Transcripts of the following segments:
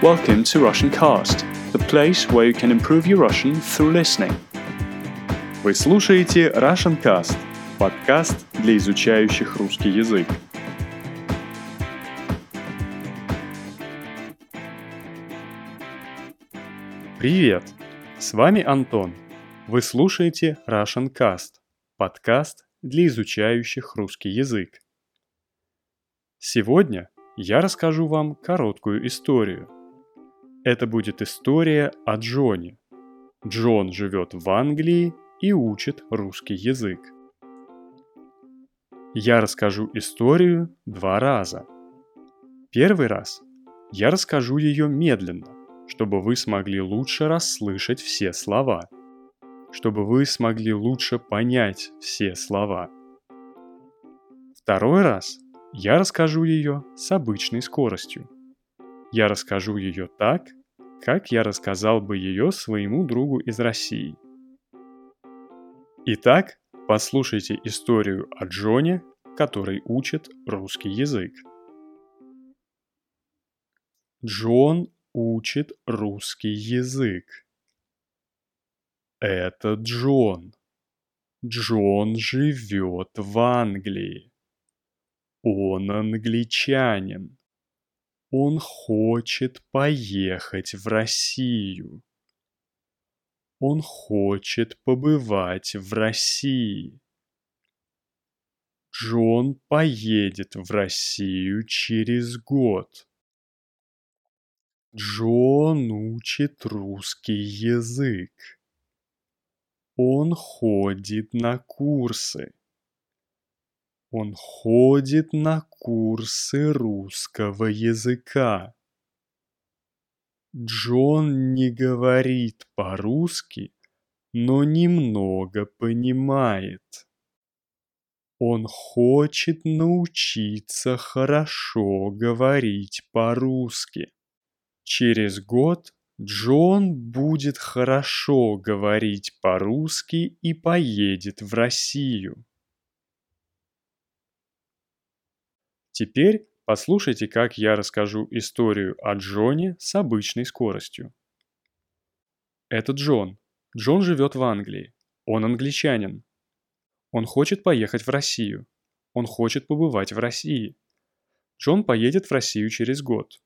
Welcome to Russian Cast, the place where you can improve your Russian through listening. Вы слушаете Russian Cast, подкаст для изучающих русский язык. Привет! С вами Антон. Вы слушаете Russian Cast, подкаст для изучающих русский язык. Сегодня я расскажу вам короткую историю. Это будет история о Джоне. Джон живет в Англии и учит русский язык. Я расскажу историю два раза. Первый раз я расскажу ее медленно, чтобы вы смогли лучше расслышать все слова, чтобы вы смогли лучше понять все слова. Второй раз я расскажу ее с обычной скоростью. Я расскажу ее так, как я рассказал бы ее своему другу из России. Итак, послушайте историю о Джоне, который учит русский язык. Джон учит русский язык. Это Джон. Джон живет в Англии. Он англичанин. Он хочет поехать в Россию. Он хочет побывать в России. Джон поедет в Россию через год. Джон учит русский язык. Он ходит на курсы. Он ходит на курсы русского языка. Джон не говорит по-русски, но немного понимает. Он хочет научиться хорошо говорить по-русски. Через год Джон будет хорошо говорить по-русски и поедет в Россию. Теперь послушайте, как я расскажу историю о Джоне с обычной скоростью. Это Джон. Джон живет в Англии. Он англичанин. Он хочет поехать в Россию. Он хочет побывать в России. Джон поедет в Россию через год.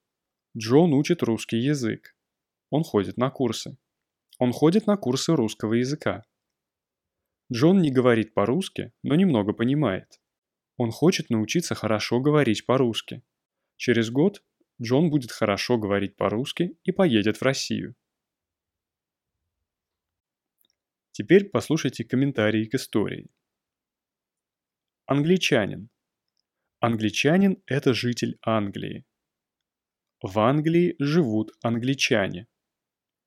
Джон учит русский язык. Он ходит на курсы. Он ходит на курсы русского языка. Джон не говорит по-русски, но немного понимает. Он хочет научиться хорошо говорить по-русски. Через год Джон будет хорошо говорить по-русски и поедет в Россию. Теперь послушайте комментарии к истории. Англичанин. Англичанин – это житель Англии. В Англии живут англичане.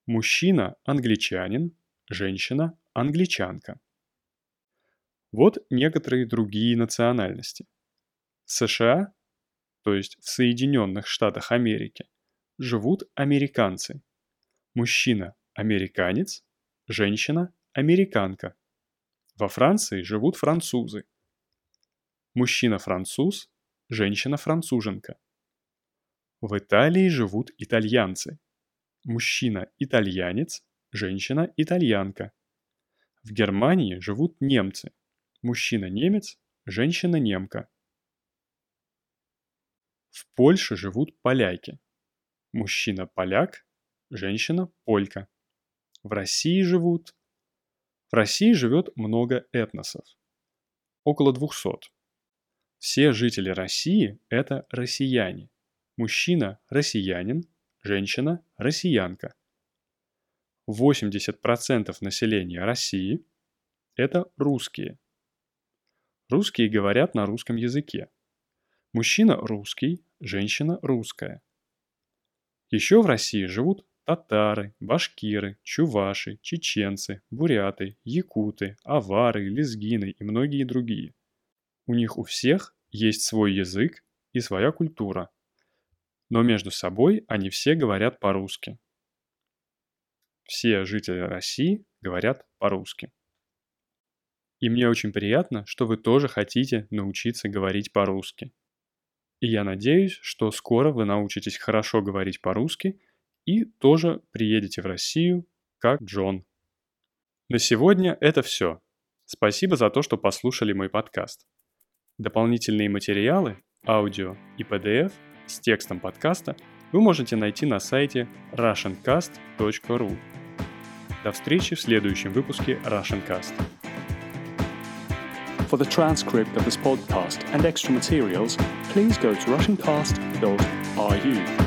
Мужчина – англичанин, женщина – англичанка. Вот некоторые другие национальности. США, то есть в Соединенных Штатах Америки, живут американцы. Мужчина – американец, женщина – американка. Во Франции живут французы. Мужчина – француз, женщина – француженка. В Италии живут итальянцы. Мужчина – итальянец, женщина – итальянка. В Германии живут немцы – Мужчина немец, женщина немка. В Польше живут поляки. Мужчина поляк, женщина полька. В России живут... В России живет много этносов. Около 200. Все жители России – это россияне. Мужчина – россиянин, женщина – россиянка. 80% населения России – это русские – Русские говорят на русском языке. Мужчина русский, женщина русская. Еще в России живут татары, башкиры, чуваши, чеченцы, буряты, якуты, авары, лезгины и многие другие. У них у всех есть свой язык и своя культура. Но между собой они все говорят по-русски. Все жители России говорят по-русски. И мне очень приятно, что вы тоже хотите научиться говорить по-русски. И я надеюсь, что скоро вы научитесь хорошо говорить по-русски и тоже приедете в Россию как Джон. На сегодня это все. Спасибо за то, что послушали мой подкаст. Дополнительные материалы, аудио и PDF с текстом подкаста вы можете найти на сайте russiancast.ru. До встречи в следующем выпуске RussianCast. For the transcript of this podcast and extra materials, please go to russiancast.ru.